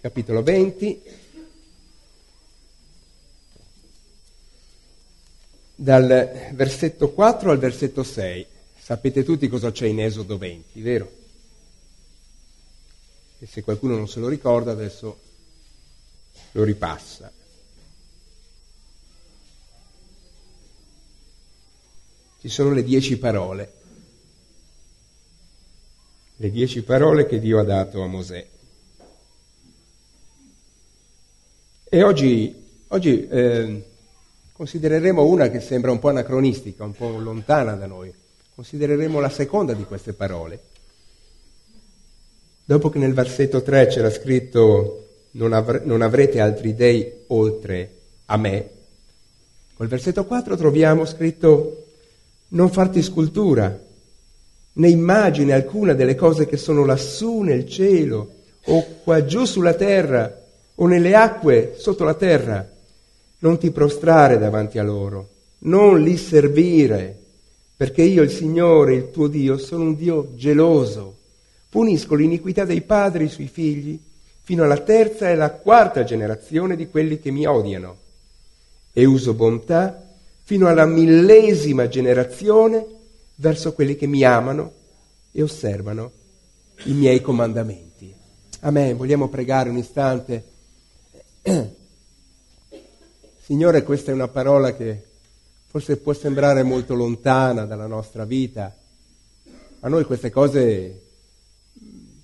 Capitolo 20, dal versetto 4 al versetto 6. Sapete tutti cosa c'è in Esodo 20, vero? E se qualcuno non se lo ricorda adesso lo ripassa. Ci sono le dieci parole, le dieci parole che Dio ha dato a Mosè. E oggi, oggi eh, considereremo una che sembra un po' anacronistica, un po' lontana da noi. Considereremo la seconda di queste parole. Dopo che nel versetto 3 c'era scritto non, avr- non avrete altri dei oltre a me, col versetto 4 troviamo scritto non farti scultura, né immagine alcuna delle cose che sono lassù nel cielo o qua giù sulla terra o nelle acque sotto la terra. Non ti prostrare davanti a loro, non li servire, perché io, il Signore, il tuo Dio, sono un Dio geloso. Punisco l'iniquità dei padri sui figli fino alla terza e alla quarta generazione di quelli che mi odiano e uso bontà fino alla millesima generazione verso quelli che mi amano e osservano i miei comandamenti. Amen. Vogliamo pregare un istante Signore, questa è una parola che forse può sembrare molto lontana dalla nostra vita. A noi queste cose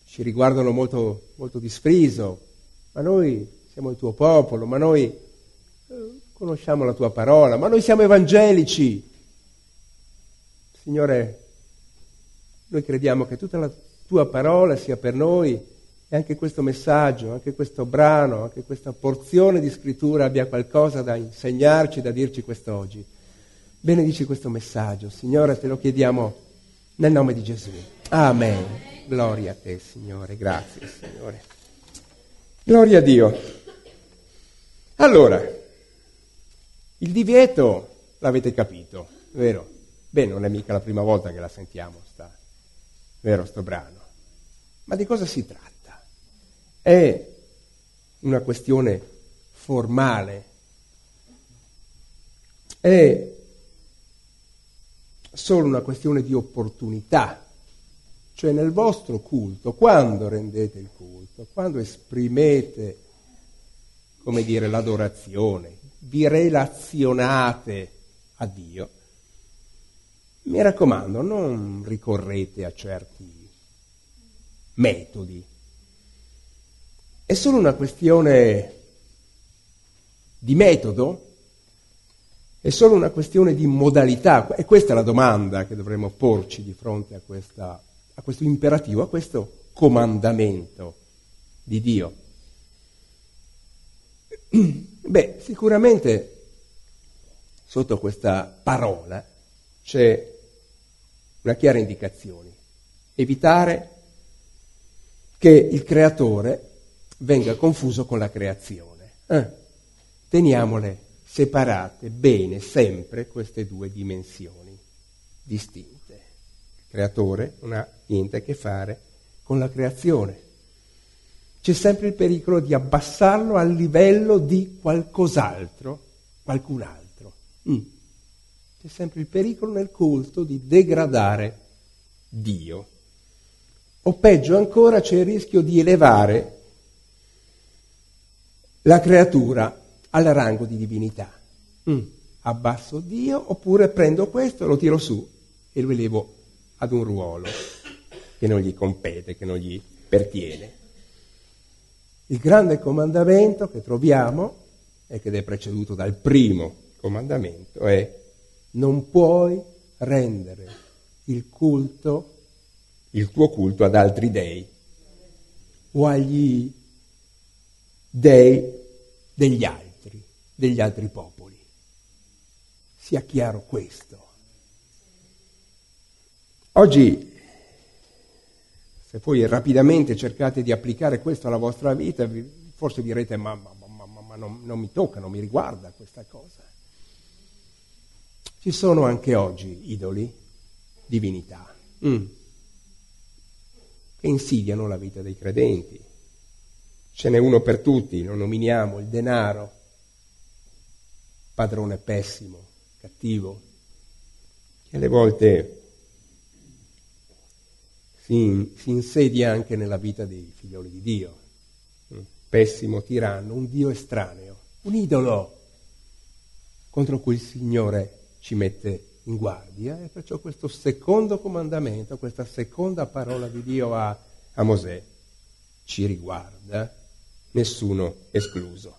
ci riguardano molto, molto di sfriso, ma noi siamo il tuo popolo, ma noi eh, conosciamo la tua parola, ma noi siamo evangelici. Signore, noi crediamo che tutta la tua parola sia per noi e anche questo messaggio, anche questo brano, anche questa porzione di scrittura abbia qualcosa da insegnarci, da dirci quest'oggi. Benedici questo messaggio, Signore, te lo chiediamo nel nome di Gesù. Amen. Gloria a te, Signore. Grazie, Signore. Gloria a Dio. Allora, il divieto l'avete capito, vero? Beh, non è mica la prima volta che la sentiamo, sta, vero, sto brano. Ma di cosa si tratta? È una questione formale, è solo una questione di opportunità. Cioè nel vostro culto, quando rendete il culto, quando esprimete, come dire, l'adorazione, vi relazionate a Dio, mi raccomando, non ricorrete a certi metodi è solo una questione di metodo? È solo una questione di modalità? E questa è la domanda che dovremmo porci di fronte a, questa, a questo imperativo, a questo comandamento di Dio. Beh, sicuramente sotto questa parola c'è una chiara indicazione. Evitare che il creatore venga confuso con la creazione. Eh, teniamole separate bene sempre queste due dimensioni distinte. Il creatore non ha niente a che fare con la creazione. C'è sempre il pericolo di abbassarlo al livello di qualcos'altro, qualcun altro. Mm. C'è sempre il pericolo nel culto di degradare Dio. O peggio ancora c'è il rischio di elevare la creatura al rango di divinità. Mm. Abbasso Dio oppure prendo questo, lo tiro su e lo elevo ad un ruolo che non gli compete, che non gli pertiene. Il grande comandamento che troviamo e che è preceduto dal primo comandamento è non puoi rendere il culto, il tuo culto ad altri dei o agli dei degli altri, degli altri popoli. Sia chiaro questo. Oggi, se voi rapidamente cercate di applicare questo alla vostra vita, forse direte ma, ma, ma, ma non, non mi tocca, non mi riguarda questa cosa. Ci sono anche oggi idoli, divinità, mm, che insidiano la vita dei credenti. Ce n'è uno per tutti, lo nominiamo il denaro, padrone pessimo, cattivo, che alle volte si, si insedia anche nella vita dei figlioli di Dio. Un pessimo tiranno, un Dio estraneo, un idolo contro cui il Signore ci mette in guardia. E perciò questo secondo comandamento, questa seconda parola di Dio a, a Mosè ci riguarda, nessuno escluso.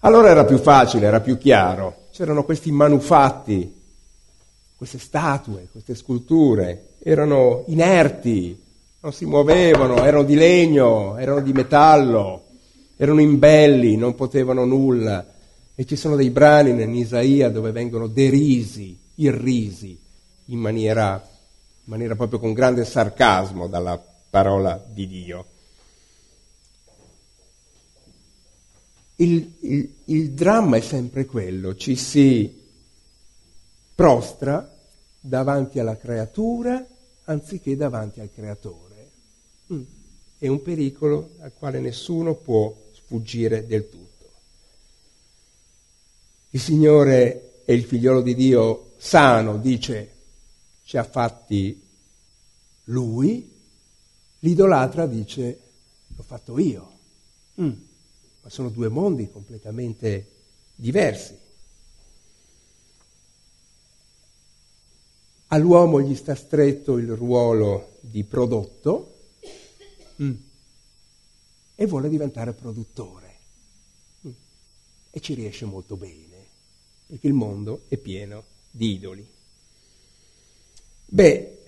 Allora era più facile, era più chiaro, c'erano questi manufatti, queste statue, queste sculture, erano inerti, non si muovevano, erano di legno, erano di metallo, erano imbelli, non potevano nulla. E ci sono dei brani in Isaia dove vengono derisi, irrisi, in maniera, in maniera proprio con grande sarcasmo dalla parola di Dio. Il, il, il dramma è sempre quello, ci si prostra davanti alla creatura anziché davanti al creatore. Mm. È un pericolo al quale nessuno può sfuggire del tutto. Il Signore è il figliolo di Dio sano, dice, ci ha fatti lui, l'idolatra dice, l'ho fatto io. Mm. Ma sono due mondi completamente diversi. All'uomo gli sta stretto il ruolo di prodotto mm, e vuole diventare produttore. Mm, e ci riesce molto bene, perché il mondo è pieno di idoli. Beh,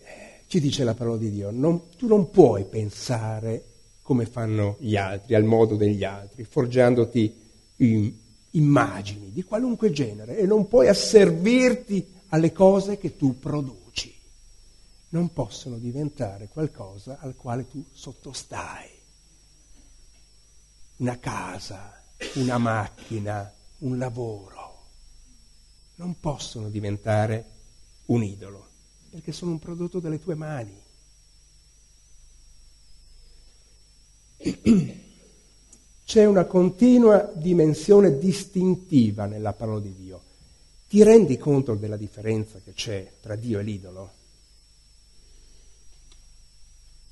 ci dice la parola di Dio, non, tu non puoi pensare come fanno gli altri, al modo degli altri, forgiandoti in, immagini di qualunque genere e non puoi asservirti alle cose che tu produci. Non possono diventare qualcosa al quale tu sottostai. Una casa, una macchina, un lavoro. Non possono diventare un idolo, perché sono un prodotto delle tue mani. C'è una continua dimensione distintiva nella parola di Dio ti rendi conto della differenza che c'è tra Dio e l'idolo?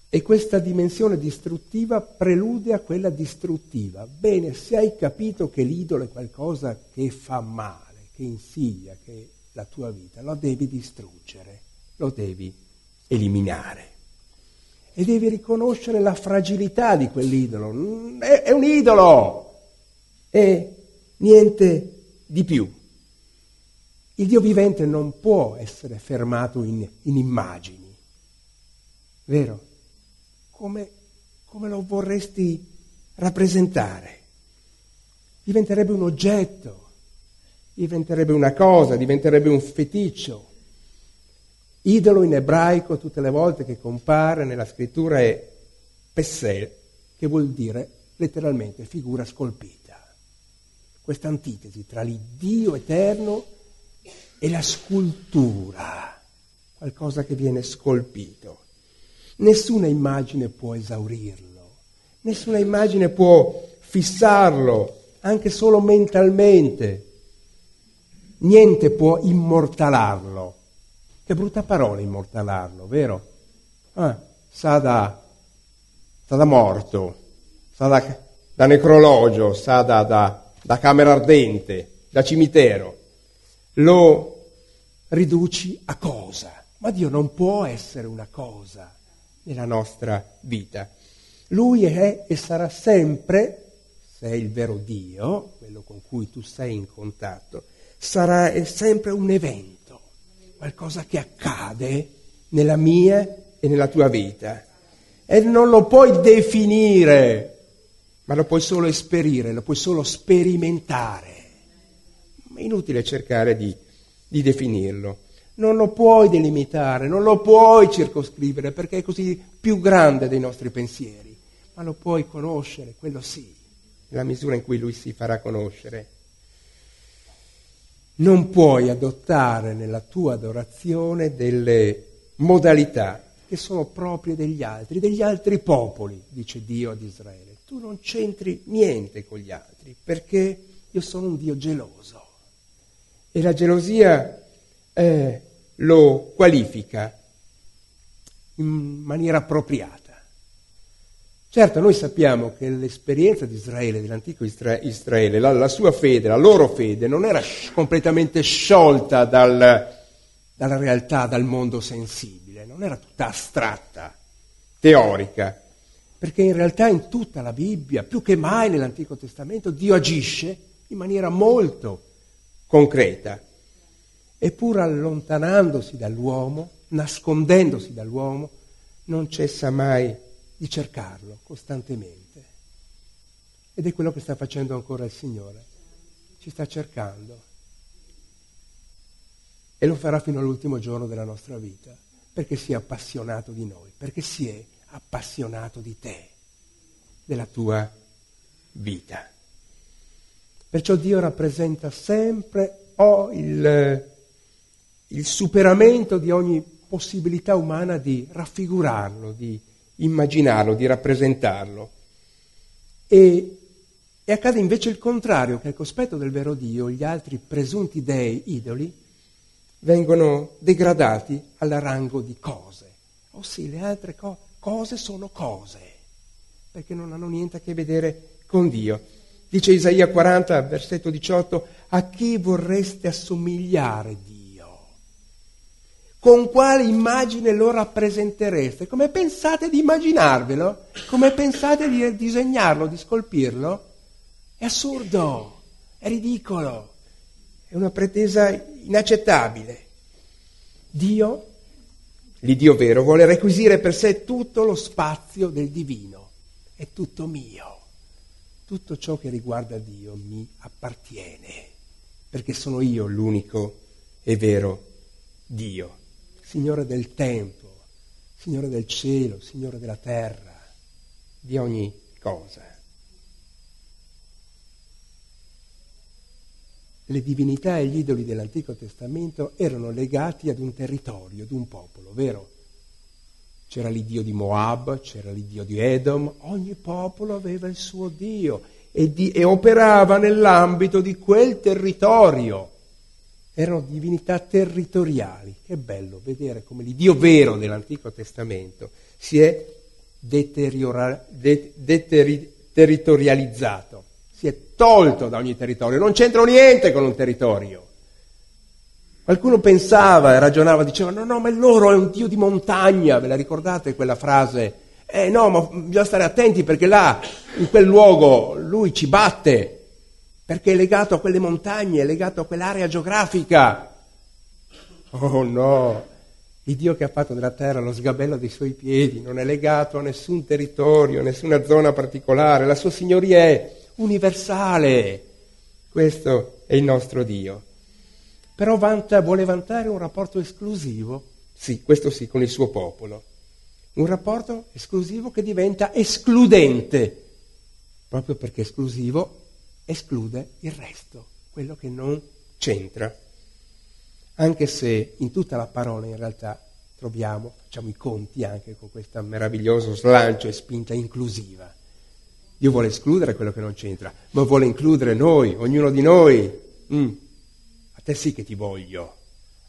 E questa dimensione distruttiva prelude a quella distruttiva. Bene, se hai capito che l'idolo è qualcosa che fa male, che insidia, che la tua vita, lo devi distruggere, lo devi eliminare. E devi riconoscere la fragilità di quell'idolo. È, è un idolo! E niente di più. Il Dio vivente non può essere fermato in, in immagini, vero? Come, come lo vorresti rappresentare? Diventerebbe un oggetto, diventerebbe una cosa, diventerebbe un feticcio. Idolo in ebraico tutte le volte che compare nella scrittura è pessel, che vuol dire letteralmente figura scolpita. Questa antitesi tra l'Iddio eterno è la scultura, qualcosa che viene scolpito. Nessuna immagine può esaurirlo, nessuna immagine può fissarlo, anche solo mentalmente. Niente può immortalarlo. Che brutta parola immortalarlo, vero? Ah, sa da, morto, sa da, necrologio, sa da, da camera ardente, da cimitero lo riduci a cosa. Ma Dio non può essere una cosa nella nostra vita. Lui è e sarà sempre, se è il vero Dio, quello con cui tu sei in contatto, sarà sempre un evento, qualcosa che accade nella mia e nella tua vita. E non lo puoi definire, ma lo puoi solo esperire, lo puoi solo sperimentare. È inutile cercare di, di definirlo. Non lo puoi delimitare, non lo puoi circoscrivere perché è così più grande dei nostri pensieri, ma lo puoi conoscere, quello sì, nella misura in cui lui si farà conoscere. Non puoi adottare nella tua adorazione delle modalità che sono proprie degli altri, degli altri popoli, dice Dio ad Israele. Tu non c'entri niente con gli altri perché io sono un Dio geloso. E la gelosia eh, lo qualifica in maniera appropriata. Certo, noi sappiamo che l'esperienza di Israele, dell'antico Isra- Israele, la, la, sua fede, la loro fede, non era sh- completamente sciolta dal, dalla realtà, dal mondo sensibile, non era tutta astratta, teorica, perché in realtà in tutta la Bibbia, più che mai nell'Antico Testamento, Dio agisce in maniera molto concreta. E pur allontanandosi dall'uomo, nascondendosi dall'uomo, non cessa mai di cercarlo costantemente. Ed è quello che sta facendo ancora il Signore. Ci sta cercando. E lo farà fino all'ultimo giorno della nostra vita, perché si è appassionato di noi, perché si è appassionato di te, della tua vita. Perciò Dio rappresenta sempre oh, il, il superamento di ogni possibilità umana di raffigurarlo, di immaginarlo, di rappresentarlo. E, e accade invece il contrario, che al cospetto del vero Dio gli altri presunti dei, idoli, vengono degradati al rango di cose. Oh le altre co- cose sono cose, perché non hanno niente a che vedere con Dio. Dice Isaia 40, versetto 18, a chi vorreste assomigliare Dio? Con quale immagine lo rappresentereste? Come pensate di immaginarvelo? Come pensate di disegnarlo, di scolpirlo? È assurdo, è ridicolo, è una pretesa inaccettabile. Dio, l'Iddio vero, vuole requisire per sé tutto lo spazio del divino. È tutto mio. Tutto ciò che riguarda Dio mi appartiene, perché sono io l'unico e vero Dio. Signore del tempo, Signore del cielo, Signore della terra, di ogni cosa. Le divinità e gli idoli dell'Antico Testamento erano legati ad un territorio, ad un popolo, vero? C'era l'Iddio di Moab, c'era l'Iddio di Edom, ogni popolo aveva il suo Dio e, di, e operava nell'ambito di quel territorio erano divinità territoriali. Che bello vedere come l'Iddio vero dell'Antico Testamento si è deteriora, de, deteri, territorializzato, si è tolto da ogni territorio, non c'entra niente con un territorio. Qualcuno pensava e ragionava, diceva no, no, ma loro è un Dio di montagna, ve la ricordate quella frase? Eh no, ma bisogna stare attenti perché là, in quel luogo, lui ci batte, perché è legato a quelle montagne, è legato a quell'area geografica. Oh no, il Dio che ha fatto della terra lo sgabello dei suoi piedi non è legato a nessun territorio, a nessuna zona particolare, la sua signoria è universale. Questo è il nostro Dio. Però vanta, vuole vantare un rapporto esclusivo, sì, questo sì, con il suo popolo. Un rapporto esclusivo che diventa escludente, proprio perché esclusivo esclude il resto, quello che non c'entra. Anche se in tutta la parola in realtà troviamo, facciamo i conti anche con questo meraviglioso slancio e spinta inclusiva. Dio vuole escludere quello che non c'entra, ma vuole includere noi, ognuno di noi. Mm. A te sì che ti voglio,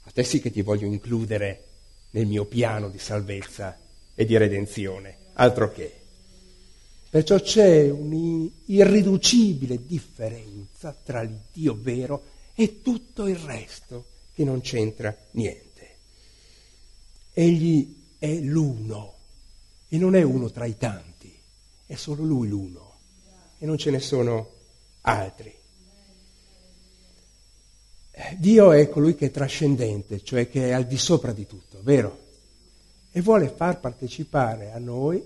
a te sì che ti voglio includere nel mio piano di salvezza e di redenzione, altro che. Perciò c'è un'irriducibile differenza tra il Dio vero e tutto il resto che non c'entra niente. Egli è l'uno e non è uno tra i tanti, È solo Lui l'uno e non ce ne sono altri. Dio è colui che è trascendente, cioè che è al di sopra di tutto, vero? E vuole far partecipare a noi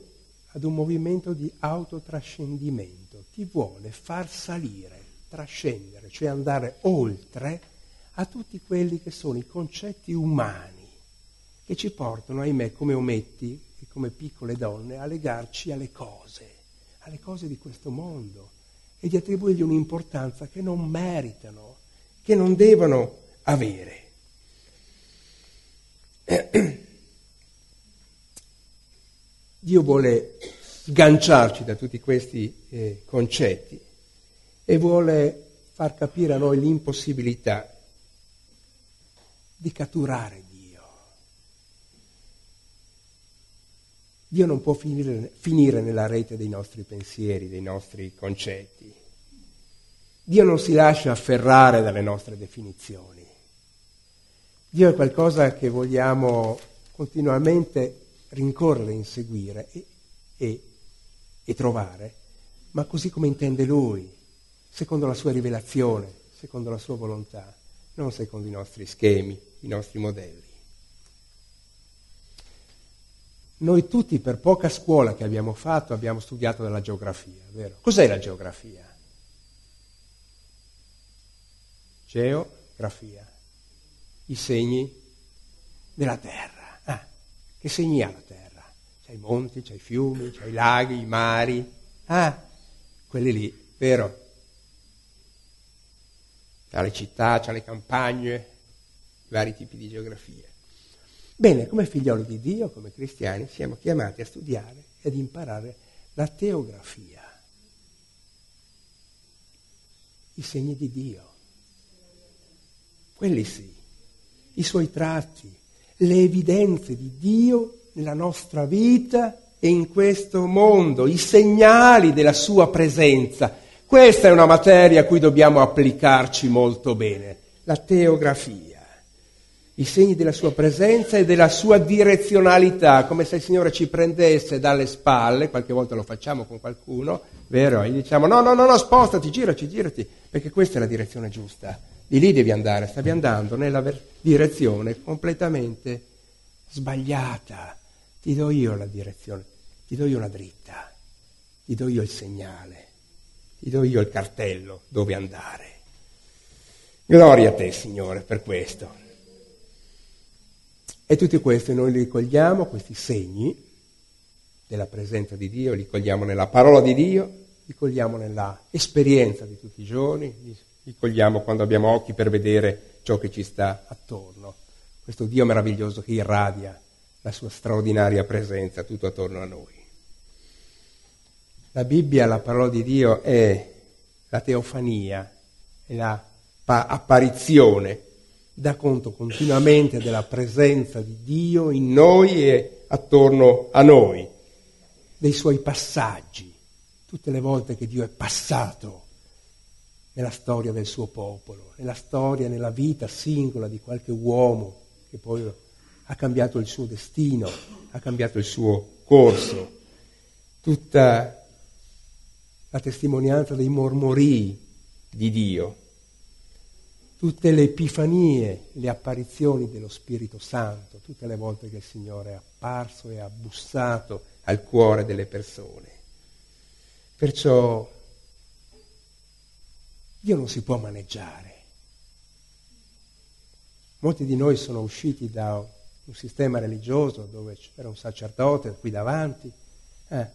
ad un movimento di autotrascendimento. Ti vuole far salire, trascendere, cioè andare oltre a tutti quelli che sono i concetti umani che ci portano, ahimè, come ometti e come piccole donne, a legarci alle cose, alle cose di questo mondo e di attribuirgli un'importanza che non meritano, che non devono avere. Dio vuole sganciarci da tutti questi eh, concetti e vuole far capire a noi l'impossibilità di catturare Dio. Dio non può finire, finire nella rete dei nostri pensieri, dei nostri concetti. Dio non si lascia afferrare dalle nostre definizioni. Dio è qualcosa che vogliamo continuamente rincorrere, inseguire e, e, e trovare, ma così come intende Lui, secondo la sua rivelazione, secondo la sua volontà, non secondo i nostri schemi, i nostri modelli. Noi tutti per poca scuola che abbiamo fatto abbiamo studiato della geografia, vero? Cos'è la geografia? Geografia, i segni della terra. Che segni ha la terra? C'è i monti, c'è i fiumi, c'è i laghi, i mari. Ah, quelli lì, vero? C'ha le città, c'ha le campagne, vari tipi di geografia. Bene, come figlioli di Dio, come cristiani, siamo chiamati a studiare ed imparare la teografia, i segni di Dio. Quelli sì, i suoi tratti, le evidenze di Dio nella nostra vita e in questo mondo, i segnali della sua presenza. Questa è una materia a cui dobbiamo applicarci molto bene, la teografia i segni della sua presenza e della sua direzionalità, come se il Signore ci prendesse dalle spalle, qualche volta lo facciamo con qualcuno, vero? E gli diciamo no, no, no, no, spostati, girati, girati, perché questa è la direzione giusta. Di lì devi andare, stavi andando nella ver- direzione completamente sbagliata. Ti do io la direzione, ti do io la dritta, ti do io il segnale, ti do io il cartello dove andare. Gloria a te, Signore, per questo. E tutti questi noi li cogliamo, questi segni della presenza di Dio, li cogliamo nella parola di Dio, li cogliamo nella esperienza di tutti i giorni, li cogliamo quando abbiamo occhi per vedere ciò che ci sta attorno. Questo Dio meraviglioso che irradia la sua straordinaria presenza tutto attorno a noi. La Bibbia, la parola di Dio, è la teofania, è la pa- apparizione dà conto continuamente della presenza di Dio in noi e attorno a noi, dei suoi passaggi, tutte le volte che Dio è passato nella storia del suo popolo, nella storia, nella vita singola di qualche uomo che poi ha cambiato il suo destino, ha cambiato il suo corso, tutta la testimonianza dei mormorii di Dio tutte le epifanie, le apparizioni dello Spirito Santo, tutte le volte che il Signore è apparso e ha bussato al cuore delle persone. Perciò Dio non si può maneggiare. Molti di noi sono usciti da un sistema religioso dove c'era un sacerdote qui davanti, eh,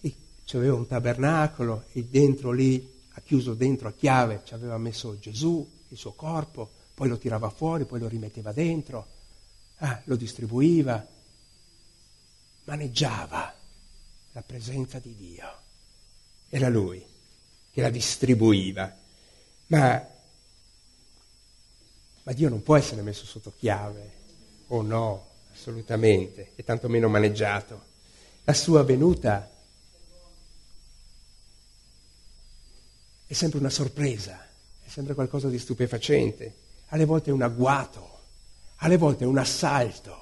che aveva un tabernacolo e dentro lì ha chiuso dentro a chiave, ci aveva messo Gesù, il suo corpo, poi lo tirava fuori, poi lo rimetteva dentro, ah, lo distribuiva, maneggiava la presenza di Dio. Era lui che la distribuiva. Ma, ma Dio non può essere messo sotto chiave, o oh no, assolutamente, e tantomeno maneggiato. La sua venuta è sempre una sorpresa, è sempre qualcosa di stupefacente, alle volte è un agguato, alle volte è un assalto.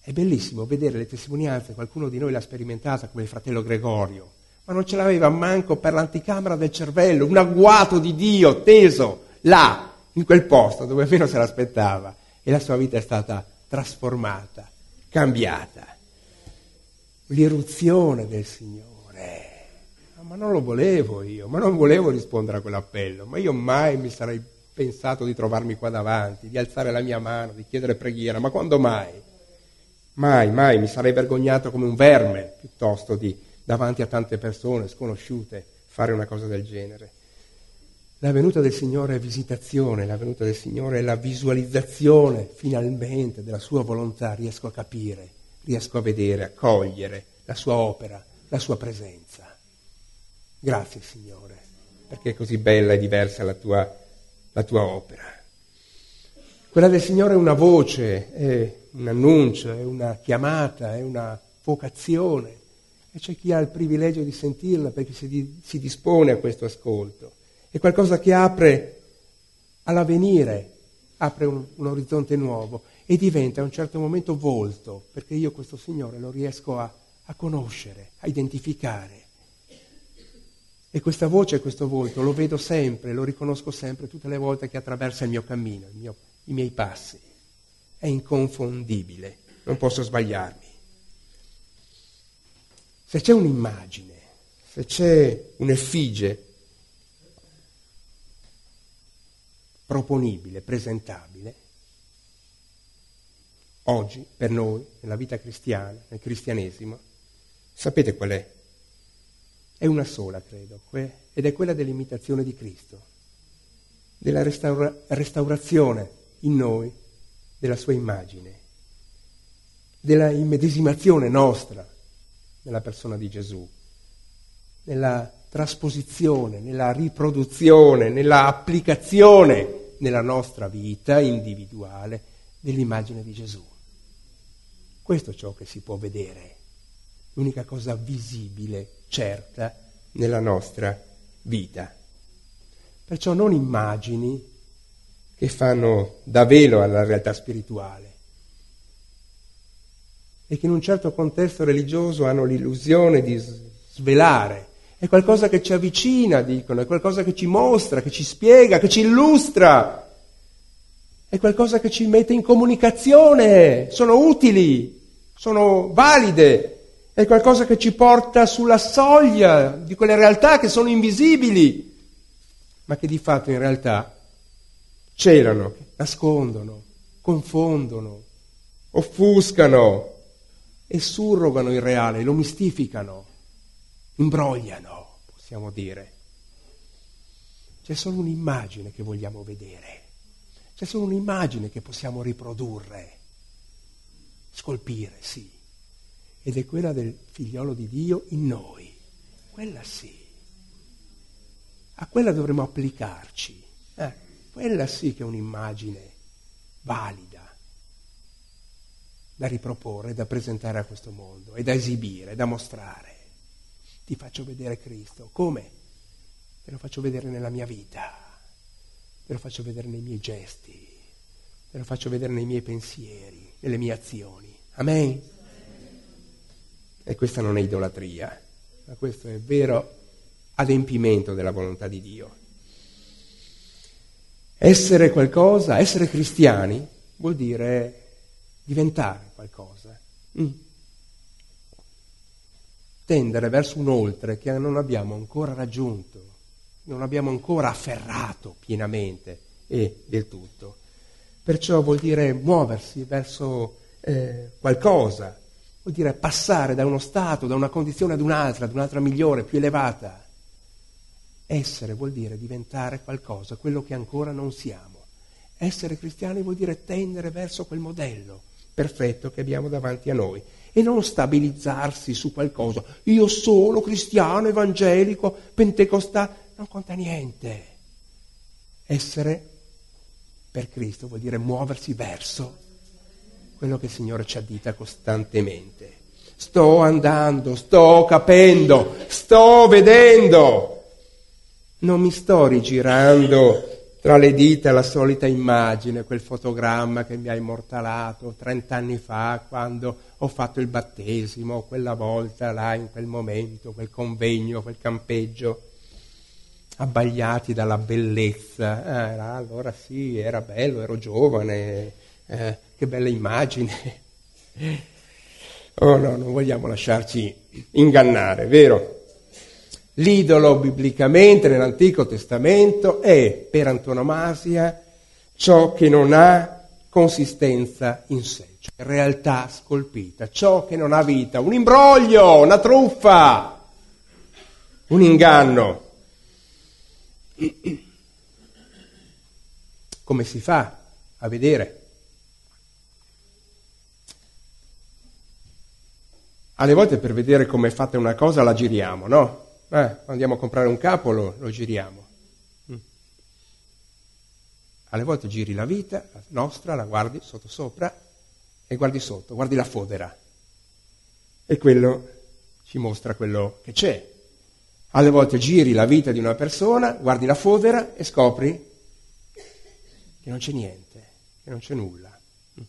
È bellissimo vedere le testimonianze, qualcuno di noi l'ha sperimentata come il fratello Gregorio, ma non ce l'aveva manco per l'anticamera del cervello, un agguato di Dio teso là, in quel posto dove meno se l'aspettava e la sua vita è stata trasformata, cambiata. L'irruzione del Signore. Ma non lo volevo io, ma non volevo rispondere a quell'appello, ma io mai mi sarei pensato di trovarmi qua davanti, di alzare la mia mano, di chiedere preghiera, ma quando mai? Mai, mai, mi sarei vergognato come un verme piuttosto di davanti a tante persone sconosciute fare una cosa del genere. La venuta del Signore è visitazione, la venuta del Signore è la visualizzazione finalmente della sua volontà, riesco a capire, riesco a vedere, a cogliere la sua opera, la sua presenza. Grazie Signore, perché è così bella e diversa la tua, la tua opera. Quella del Signore è una voce, è un annuncio, è una chiamata, è una vocazione e c'è chi ha il privilegio di sentirla perché si, di, si dispone a questo ascolto è qualcosa che apre all'avvenire, apre un, un, orizzonte nuovo e diventa a un certo momento volto, perché io questo Signore lo riesco a, a conoscere, a identificare. E questa voce questo volto lo vedo sempre, lo riconosco sempre tutte le volte che attraversa il mio cammino, il mio, i miei passi. È inconfondibile, non posso sbagliarmi. Se c'è un'immagine, se c'è un'effigie proponibile, presentabile, oggi per noi, nella vita cristiana, nel cristianesimo, sapete qual è? È una sola, credo, ed è quella dell'imitazione di Cristo, della restaura- restaurazione in noi della sua immagine, della immedesimazione nostra nella persona di Gesù, nella trasposizione, nella riproduzione, nella applicazione nella nostra vita individuale dell'immagine di Gesù. Questo è ciò che si può vedere, l'unica cosa visibile, certa, nella nostra vita. Perciò non immagini che fanno da velo alla realtà spirituale e che in un certo contesto religioso hanno l'illusione di svelare. È qualcosa che ci avvicina, dicono, è qualcosa che ci mostra, che ci spiega, che ci illustra, è qualcosa che ci mette in comunicazione, sono utili, sono valide, è qualcosa che ci porta sulla soglia di quelle realtà che sono invisibili, ma che di fatto in realtà celano, nascondono, confondono, offuscano e surrogano il reale, lo mistificano imbrogliano, possiamo dire. C'è solo un'immagine che vogliamo vedere, c'è solo un'immagine che possiamo riprodurre, scolpire, sì, ed è quella del figliolo di Dio in noi, quella sì. A quella dovremo applicarci, eh, quella sì che è un'immagine valida da riproporre, da presentare a questo mondo e da esibire, da mostrare ti faccio vedere Cristo. Come? Te lo faccio vedere nella mia vita, te lo faccio vedere nei miei gesti, te lo faccio vedere nei miei pensieri, nelle mie azioni. Amen? E questa non è idolatria, ma questo è vero adempimento della volontà di Dio. Essere qualcosa, essere cristiani, vuol dire diventare qualcosa. Mm tendere verso un oltre che non abbiamo ancora raggiunto, non abbiamo ancora afferrato pienamente e del tutto. Perciò vuol dire muoversi verso eh, qualcosa, vuol dire passare da uno stato, da una condizione ad un'altra, ad un'altra migliore, più elevata. Essere vuol dire diventare qualcosa, quello che ancora non siamo. Essere cristiani vuol dire tendere verso quel modello perfetto che abbiamo davanti a noi e non stabilizzarsi su qualcosa. Io sono cristiano, evangelico, pentecostale, non conta niente. Essere per Cristo vuol dire muoversi verso quello che il Signore ci addita costantemente. Sto andando, sto capendo, sto vedendo. Non mi sto rigirando tra le dita la solita immagine, quel fotogramma che mi ha immortalato 30 anni fa quando ho fatto il battesimo, quella volta là, in quel momento, quel convegno, quel campeggio, abbagliati dalla bellezza. Eh, allora sì, era bello, ero giovane, eh, che bella immagine. Oh no, non vogliamo lasciarci ingannare, vero? L'idolo biblicamente nell'Antico Testamento è per antonomasia ciò che non ha consistenza in sé, cioè realtà scolpita, ciò che non ha vita, un imbroglio, una truffa, un inganno. Come si fa a vedere? Alle volte per vedere come è fatta una cosa la giriamo, no? Eh, andiamo a comprare un capo, lo, giriamo. Mm. Alle volte giri la vita nostra, la guardi sotto sopra e guardi sotto, guardi la fodera. E quello ci mostra quello che c'è. Alle volte giri la vita di una persona, guardi la fodera e scopri che non c'è niente, che non c'è nulla. Mm.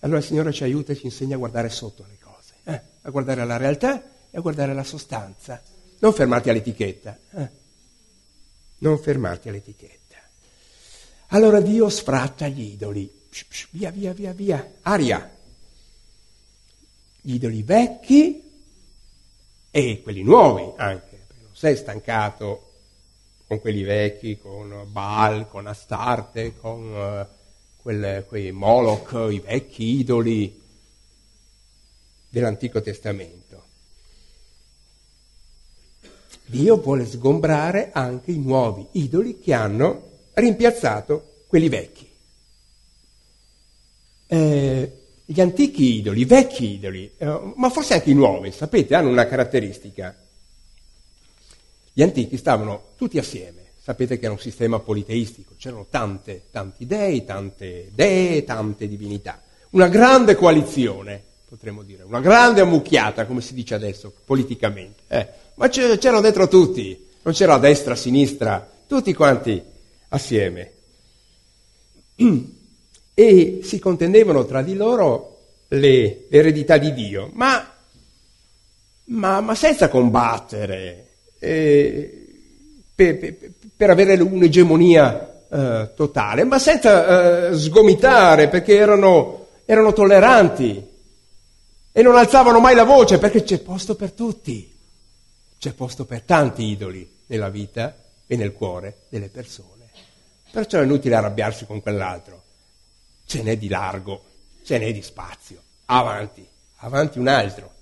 Allora il Signore ci aiuta e ci insegna a guardare sotto le cose, eh? a guardare la realtà e a guardare la sostanza. Non fermarti all'etichetta. Eh? Non fermarti all'etichetta. Allora Dio sfratta gli idoli. Psh, psh, via, via, via, via. Aria. Gli idoli vecchi e quelli nuovi anche. Non sei stancato con quelli vecchi, con Baal, con Astarte, con uh, quelle, quei Moloch, i vecchi idoli dell'Antico Testamento. Dio vuole sgombrare anche i nuovi idoli che hanno rimpiazzato quelli vecchi. Eh, gli antichi idoli, i vecchi idoli, eh, ma forse anche i nuovi, sapete, hanno una caratteristica. Gli antichi stavano tutti assieme, sapete che era un sistema politeistico, c'erano tante, tanti dei, tante dee, tante divinità. Una grande coalizione, potremmo dire, una grande ammucchiata, come si dice adesso, politicamente. Eh ma c'erano dentro tutti, non c'era a destra, a sinistra, tutti quanti assieme. E si contendevano tra di loro le, l'eredità di Dio, ma, ma, ma senza combattere, eh, per, per, per, avere un'egemonia eh, totale, ma senza eh, sgomitare, perché erano, erano tolleranti e non alzavano mai la voce, perché c'è posto per tutti. C'è posto per tanti idoli nella vita e nel cuore delle persone. Perciò è inutile arrabbiarsi con quell'altro. Ce n'è di largo, ce n'è di spazio. Avanti, avanti un altro.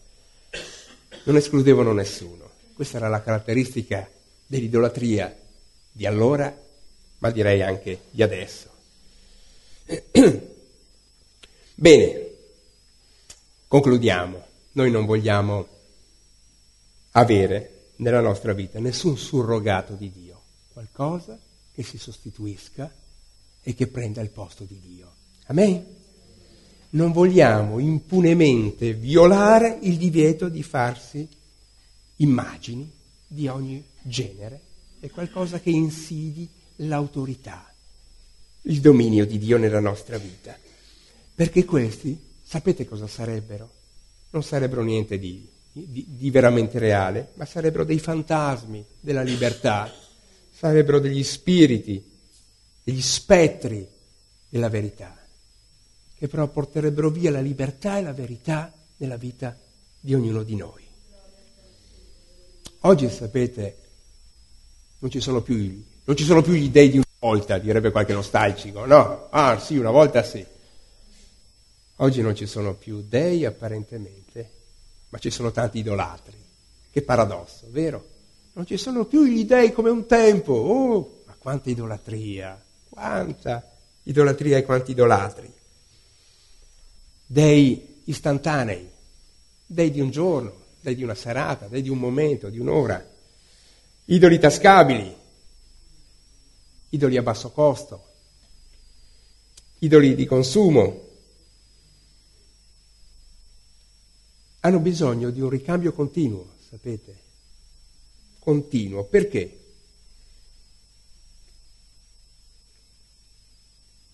Non escludevano nessuno. Questa era la caratteristica dell'idolatria di allora, ma direi anche di adesso. Bene, concludiamo. Noi non vogliamo avere nella nostra vita nessun surrogato di Dio, qualcosa che si sostituisca e che prenda il posto di Dio. Amen? Non vogliamo impunemente violare il divieto di farsi immagini di ogni genere, è qualcosa che insidi l'autorità, il dominio di Dio nella nostra vita. Perché questi, sapete cosa sarebbero? Non sarebbero niente di di, di veramente reale, ma sarebbero dei fantasmi della libertà, sarebbero degli spiriti, degli spettri della verità, che però porterebbero via la libertà e la verità nella vita di ognuno di noi. Oggi, sapete, non ci sono più, non ci sono più gli dei di una volta, direbbe qualche nostalgico, no? Ah sì, una volta sì. Oggi non ci sono più dei apparentemente, ma ci sono tanti idolatri. Che paradosso, vero? Non ci sono più gli dei come un tempo. Oh, ma quanta idolatria, quanta idolatria e quanti idolatri. Dei istantanei, dei di un giorno, dei di una serata, dei di un momento, di un'ora. Idoli tascabili, idoli a basso costo, idoli di consumo, hanno bisogno di un ricambio continuo, sapete? Continuo. Perché?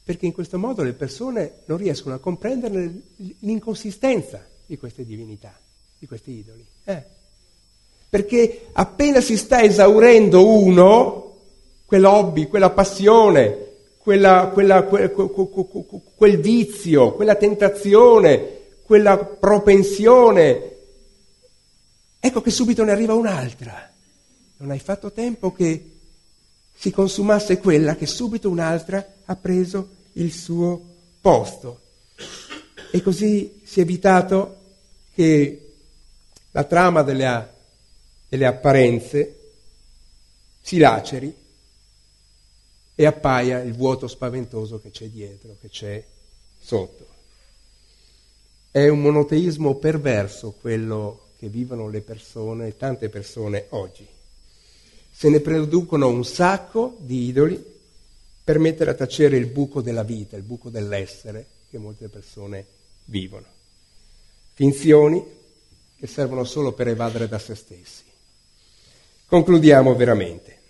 perché in questo modo le persone non riescono a comprendere l'inconsistenza di queste divinità, di questi idoli. Eh. Perché appena si sta esaurendo uno, quell'hobby, quella passione, quella, quella, quel, quel vizio, quella tentazione, quella propensione, ecco che subito ne arriva un'altra. Non hai fatto tempo che si consumasse quella che subito un'altra ha preso il suo posto. E così si è evitato che la trama delle, delle apparenze si laceri e appaia il vuoto spaventoso che c'è dietro, che c'è sotto. È un monoteismo perverso quello che vivono le persone, tante persone oggi. Se ne producono un sacco di idoli per mettere a tacere il buco della vita, il buco dell'essere che molte persone vivono. Finzioni che servono solo per evadere da se stessi. Concludiamo veramente.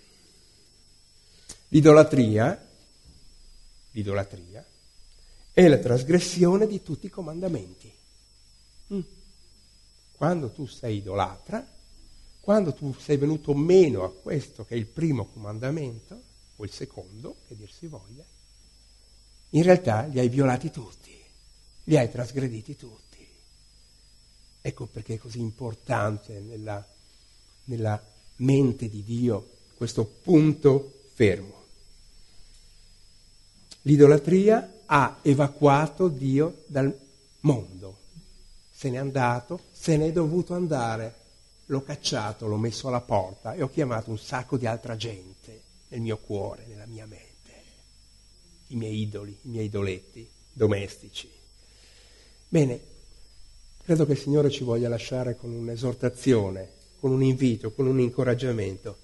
L'idolatria, l'idolatria è la trasgressione di tutti i comandamenti. Mm. Quando tu sei idolatra, quando tu sei venuto meno a questo che è il primo comandamento, o il secondo, che dir si voglia, in realtà li hai violati tutti, li hai trasgrediti tutti. Ecco perché è così importante nella, nella mente di Dio questo punto fermo. L'idolatria ha evacuato Dio dal mondo. Se n'è andato, se n'è dovuto andare. L'ho cacciato, l'ho messo alla porta e ho chiamato un sacco di altra gente nel mio cuore, nella mia mente. I miei idoli, i miei idoletti domestici. Bene, credo che il Signore ci voglia lasciare con un'esortazione, con un invito, con un incoraggiamento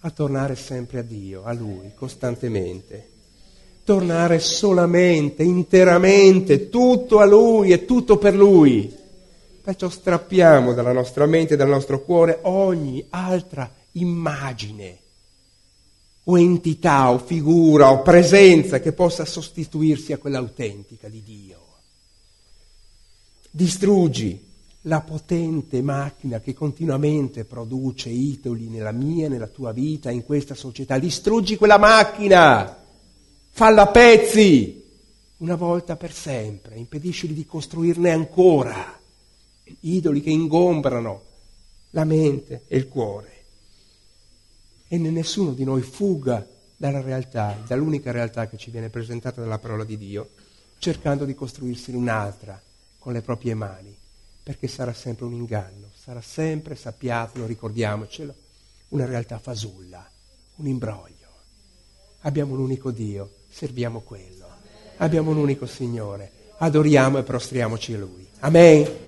a tornare sempre a Dio, a Lui, costantemente tornare solamente, interamente, tutto a Lui e tutto per Lui. Perciò strappiamo dalla nostra mente e dal nostro cuore ogni altra immagine o entità o figura o presenza che possa sostituirsi a quella autentica di Dio. Distruggi la potente macchina che continuamente produce idoli nella mia, nella tua vita, in questa società. Distruggi quella macchina falla a pezzi, una volta per sempre, impediscili di costruirne ancora, idoli che ingombrano la mente e il cuore. E nessuno di noi fuga dalla realtà, dall'unica realtà che ci viene presentata dalla parola di Dio, cercando di costruirsene un'altra con le proprie mani, perché sarà sempre un inganno, sarà sempre, sappiatelo, ricordiamocelo, una realtà fasulla, un imbroglio. Abbiamo un unico Dio serviamo quello. Abbiamo un unico Signore, adoriamo e prostriamoci a Lui. Amen.